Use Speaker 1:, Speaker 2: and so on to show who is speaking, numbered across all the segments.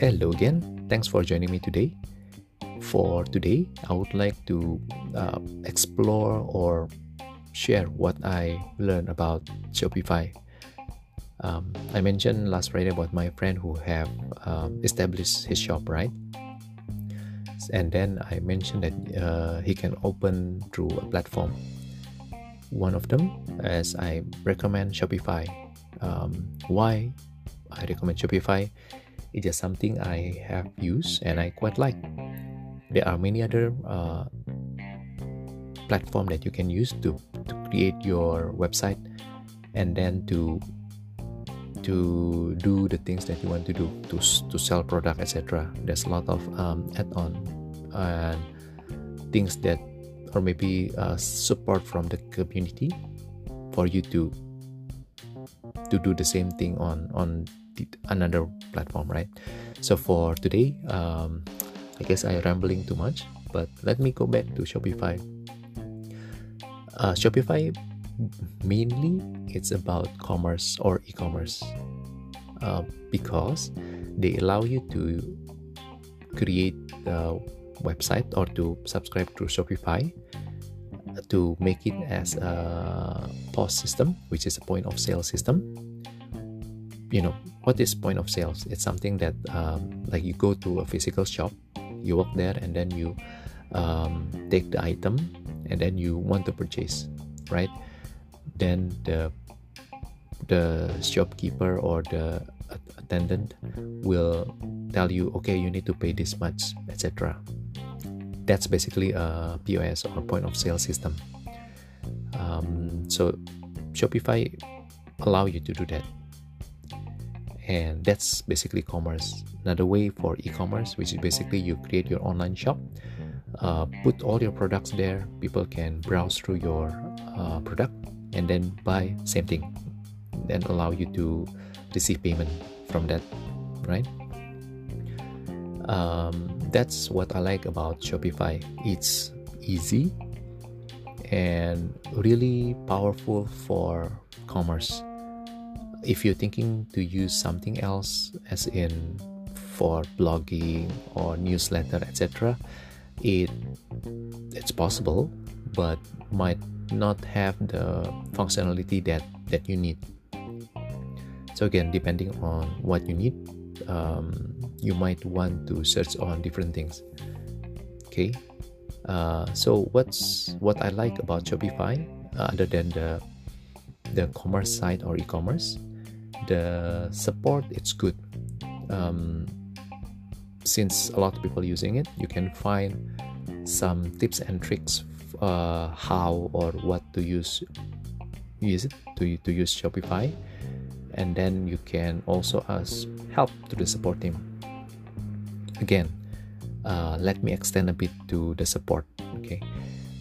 Speaker 1: Hello again. Thanks for joining me today. For today, I would like to uh, explore or share what I learned about Shopify. Um, I mentioned last Friday about my friend who have um, established his shop, right? And then I mentioned that uh, he can open through a platform. One of them, as I recommend Shopify. Um, why I recommend Shopify? It is just something I have used and I quite like. There are many other uh, platform that you can use to, to create your website and then to to do the things that you want to do to, to sell product etc there's a lot of um, add-on and things that or maybe uh, support from the community for you to to do the same thing on on another platform right? So for today um, i guess i rambling too much but let me go back to shopify. Uh, shopify mainly it's about commerce or e-commerce uh, because they allow you to create the website or to subscribe to shopify to make it as a POS system which is a point of sale system. You know what is point of sales? It's something that um, like you go to a physical shop you walk there and then you um, take the item and then you want to purchase right? Then the the shopkeeper or the attendant will tell you okay you need to pay this much etc that's basically a pos or point of sale system. Um, so shopify allow you to do that and that's basically commerce. Another way for e-commerce which is basically you create your online shop uh, put all your products there. People can browse through your uh, product and then buy same thing then allow you to receive payment from that right? Um, that's what i like about shopify. It's easy and really powerful for commerce if you're thinking to use something else as in for blogging or newsletter etc it it's possible but might not have the functionality that that you need. So again depending on what you need um, you might want to search on different things. Okay uh, so what's what i like about shopify uh, other than the the commerce side or e-commerce the support it's good. Um, since a lot of people using it you can find some tips and tricks uh, how or what to use use it to, to use shopify. And then you can also ask help to the support team. Again uh, let me extend a bit to the support okay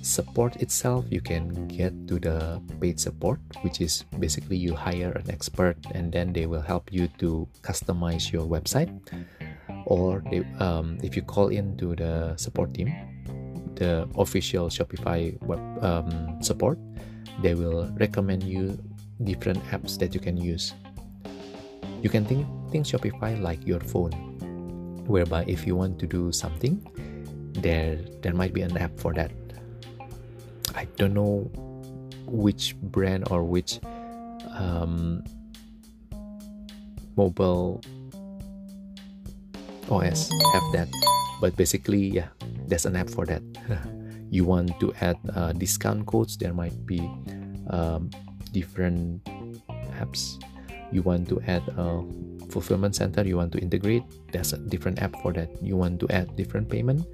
Speaker 1: support itself you can get to the paid support which is basically you hire an expert and then they will help you to customize your website. Or they, um, if you call in to the support team the official shopify web um, support they will recommend you different apps that you can use. You can think, think shopify like your phone whereby if you want to do something there there might be an app for that I don't know which brand or which um, mobile OS have that, but basically, yeah, there's an app for that. you want to add uh, discount codes, there might be um, different apps. You want to add a fulfillment center, you want to integrate, there's a different app for that. You want to add different payment,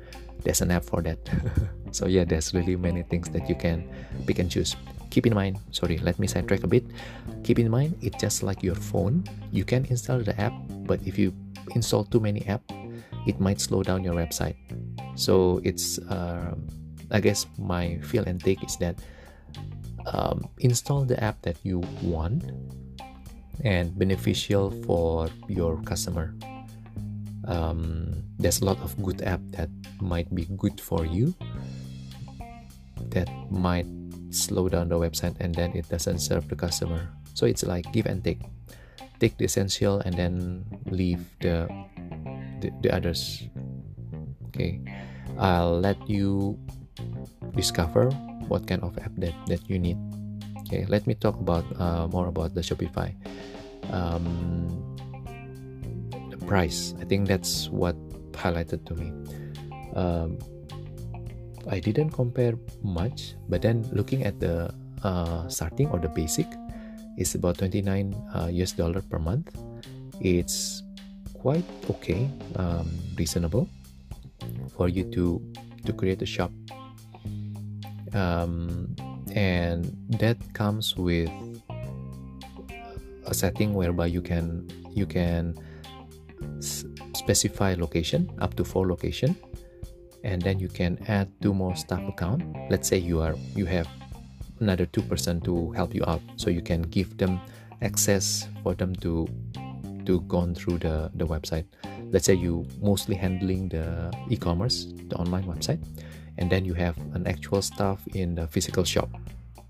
Speaker 1: there's an app for that. so yeah there's really many things that you can pick and choose. Keep in mind sorry let me sidetrack a bit. Keep in mind it's just like your phone. You can install the app but if you install too many app it might slow down your website. So it's uh, i guess my feel and take is that um, install the app that you want and beneficial for your customer um, there's a lot of good app that might be good for you that might slow down the website and then it doesn't serve the customer. So it's like give and take. Take the essential and then leave the the, the others. Okay. I'll let you discover what kind of app that, that you need. Okay let me talk about uh, more about the shopify. Um, price. I think that's what highlighted to me. Um, i didn't compare much but then looking at the uh, starting or the basic is about 29 uh, us dollar per month. It's quite okay um, reasonable for you to to create a shop. Um, and that comes with a setting whereby you can you can specify location up to four location and then you can add two more staff account. Let's say you are you have another two person to help you out so you can give them access for them to to go through the the website. Let's say you mostly handling the e-commerce the online website and then you have an actual staff in the physical shop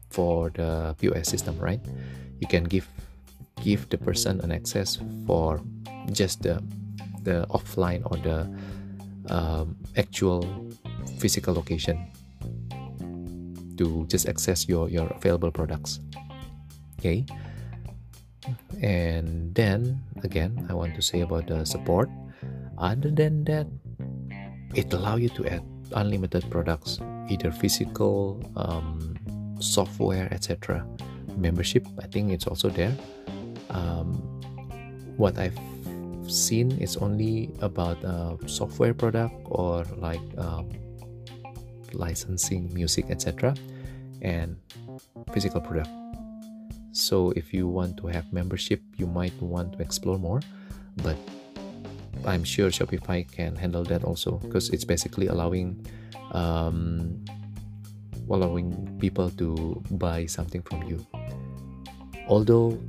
Speaker 1: for the pos system right? You can give give the person an access for just the the offline or the um, actual physical location to just access your your available products. Okay? And then again i want to say about the support. Other than that it allow you to add unlimited products either physical um, software etc membership i think it's also there. Um, what i've seen is only about uh, software product or like um, licensing music etc and physical product. So if you want to have membership you might want to explore more but i'm sure shopify can handle that also because it's basically allowing um, allowing people to buy something from you. Although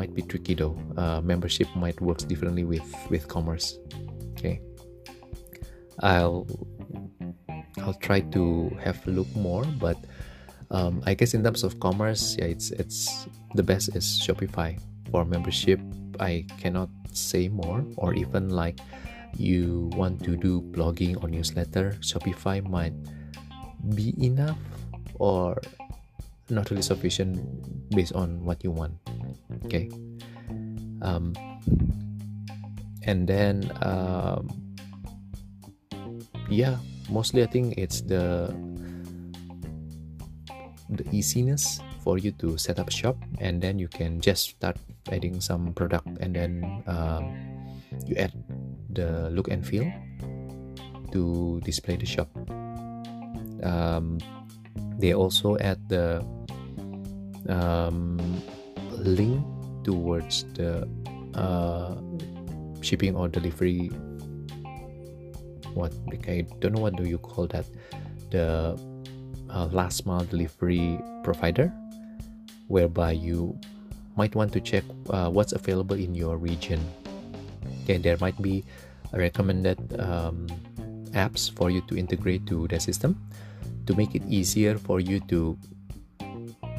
Speaker 1: might be tricky though. Uh, membership might works differently with with commerce. Okay. I'll i'll try to have a look more but um, i guess in terms of commerce yeah it's it's the best is shopify. For membership i cannot say more or even like you want to do blogging or newsletter shopify might be enough or not really sufficient based on what you want okay. Um, and then um, yeah mostly i think it's the the easiness for you to set up shop and then you can just start adding some product and then um, you add the look and feel to display the shop. Um, they also add the um, link towards the uh, shipping or delivery. What like I don't know what do you call that. The uh, last mile delivery provider whereby you might want to check uh, what's available in your region. Okay there might be recommended um, apps for you to integrate to the system to make it easier for you to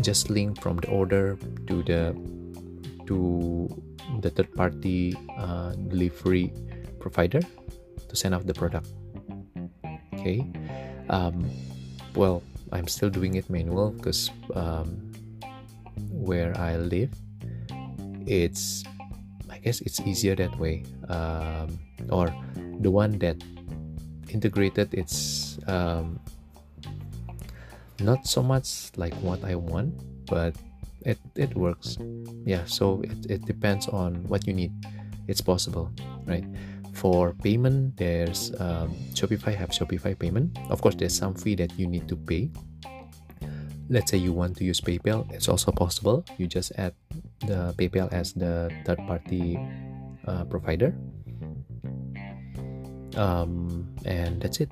Speaker 1: just link from the order to the to the third party uh, delivery provider to send off the product. Okay. Um, well i'm still doing it manual because um, where i live it's i guess it's easier that way. Um, or the one that integrated it's um, not so much like what i want but it, it works. Yeah so it, it depends on what you need. It's possible right? For payment there's um, shopify have shopify payment. Of course there's some fee that you need to pay. Let's say you want to use paypal it's also possible. You just add the paypal as the third party uh, provider. Um, and that's it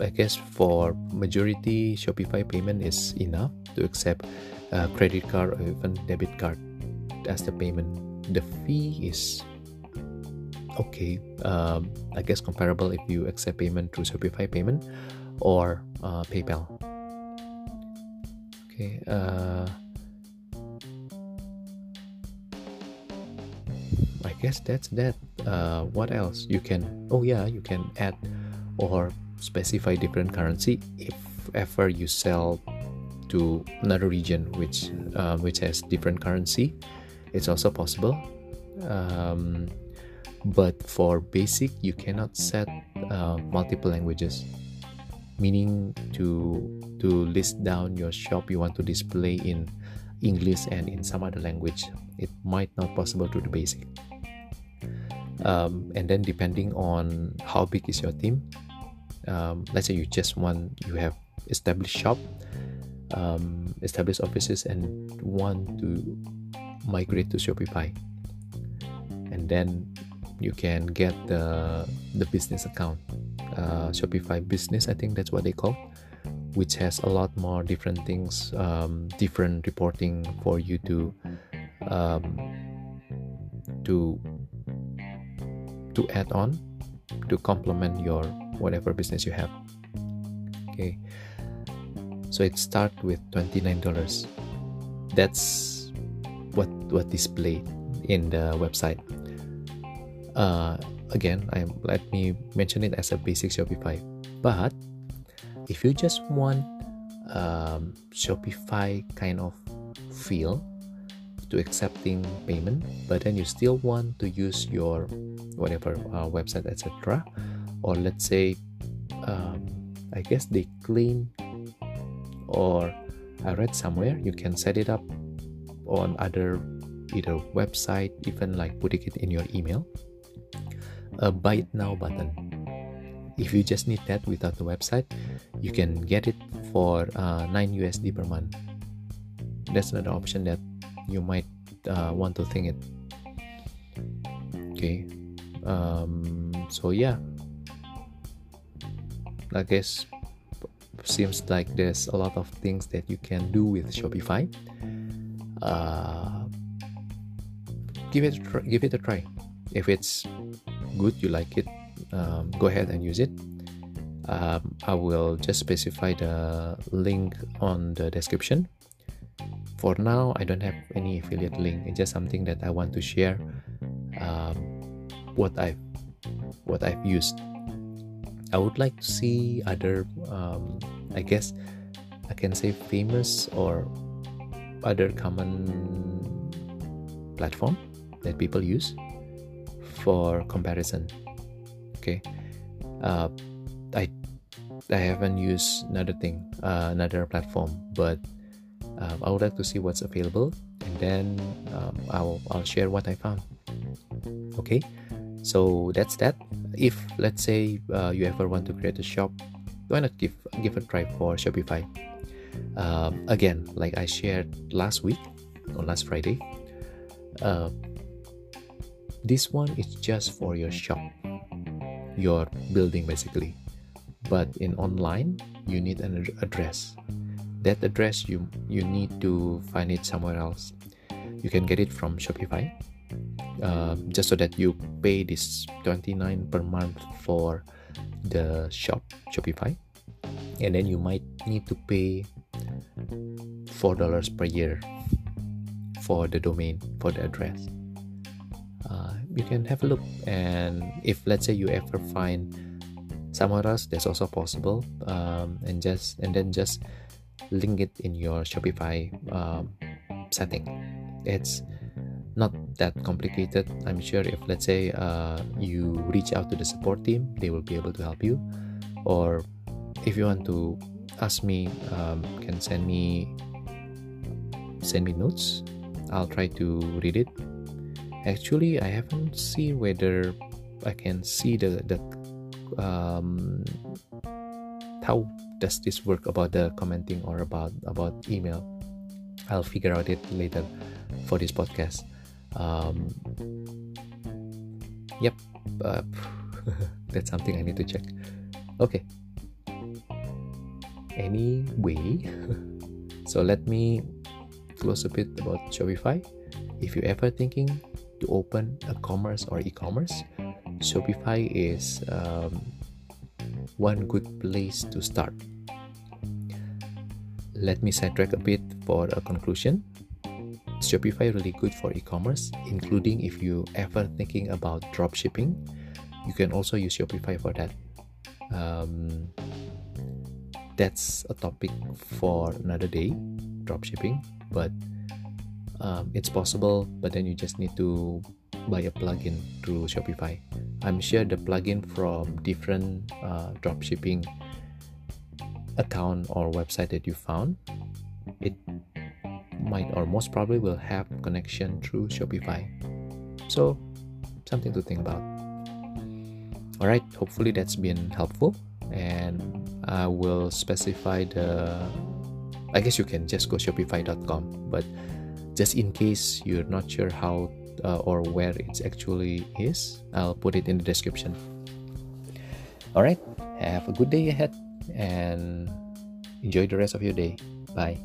Speaker 1: i guess for majority shopify payment is enough to accept uh, credit card or even debit card as the payment the fee is okay um, i guess comparable if you accept payment through shopify payment or uh, paypal okay uh, i guess that's that. Uh, what else? You can, oh yeah, you can add or specify different currency if ever you sell to another region which uh, which has different currency. It's also possible. Um, but for basic, you cannot set uh, multiple languages meaning to to list down your shop you want to display in english and in some other language it might not possible to the basic um, and then depending on how big is your team um, let's say you just want you have established shop um, established offices and want to migrate to shopify. And then you can get the the business account. Uh, Shopify Business, I think that's what they call, which has a lot more different things, um, different reporting for you to um, to to add on to complement your whatever business you have. Okay, so it starts with twenty nine dollars. That's what what displayed in the website. Uh, again I let me mention it as a basic Shopify but if you just want um, Shopify kind of feel to accepting payment but then you still want to use your whatever uh, website etc or let's say um, I guess they clean or I read somewhere you can set it up on other either website even like putting it in your email a buy it now button. If you just need that without the website, you can get it for uh, 9 USD per month. That's another option that you might uh, want to think it. Okay. Um, so yeah, I guess seems like there's a lot of things that you can do with Shopify. Uh, give it give it a try. If it's good you like it um, go ahead and use it um, I will just specify the link on the description for now I don't have any affiliate link it's just something that I want to share um, what I've what I've used I would like to see other um, I guess I can say famous or other common platform that people use for comparison okay? Uh, i i haven't used another thing uh, another platform but um, i would like to see what's available and then um, i'll i'll share what i found okay? So that's that if let's say uh, you ever want to create a shop why not give give a try for shopify? Um, again like i shared last week on last friday uh, this one is just for your shop your building basically. But in online you need an address. That address you you need to find it somewhere else. You can get it from shopify uh, just so that you pay this 29 per month for the shop shopify. And then you might need to pay four dollars per year for the domain for the address. Uh, you can have a look. And if let's say you ever find somewhere else that's also possible. Um, and just and then just link it in your shopify um, setting. It's not that complicated. I'm sure if let's say uh, you reach out to the support team they will be able to help you. Or if you want to ask me um, can send me send me notes. I'll try to read it. Actually i haven't seen whether i can see the the um, how does this work about the commenting or about about email. I'll figure out it later for this podcast um, yep uh, that's something i need to check. Okay. Anyway so let me close a bit about shopify. If you're ever thinking to open a commerce or e-commerce shopify is um, one good place to start. Let me sidetrack a bit for a conclusion Shopify really good for e-commerce, including if you ever thinking about drop shipping. You can also use Shopify for that. Um, that's a topic for another day, drop shipping. But um, it's possible, but then you just need to buy a plugin through Shopify. I'm sure the plugin from different uh, drop shipping account or website that you found, it might or most probably will have connection through Shopify. So, something to think about. Alright, hopefully that's been helpful, and I will specify the. I guess you can just go shopify.com, but just in case you're not sure how uh, or where it actually is, I'll put it in the description. Alright, have a good day ahead and enjoy the rest of your day. Bye.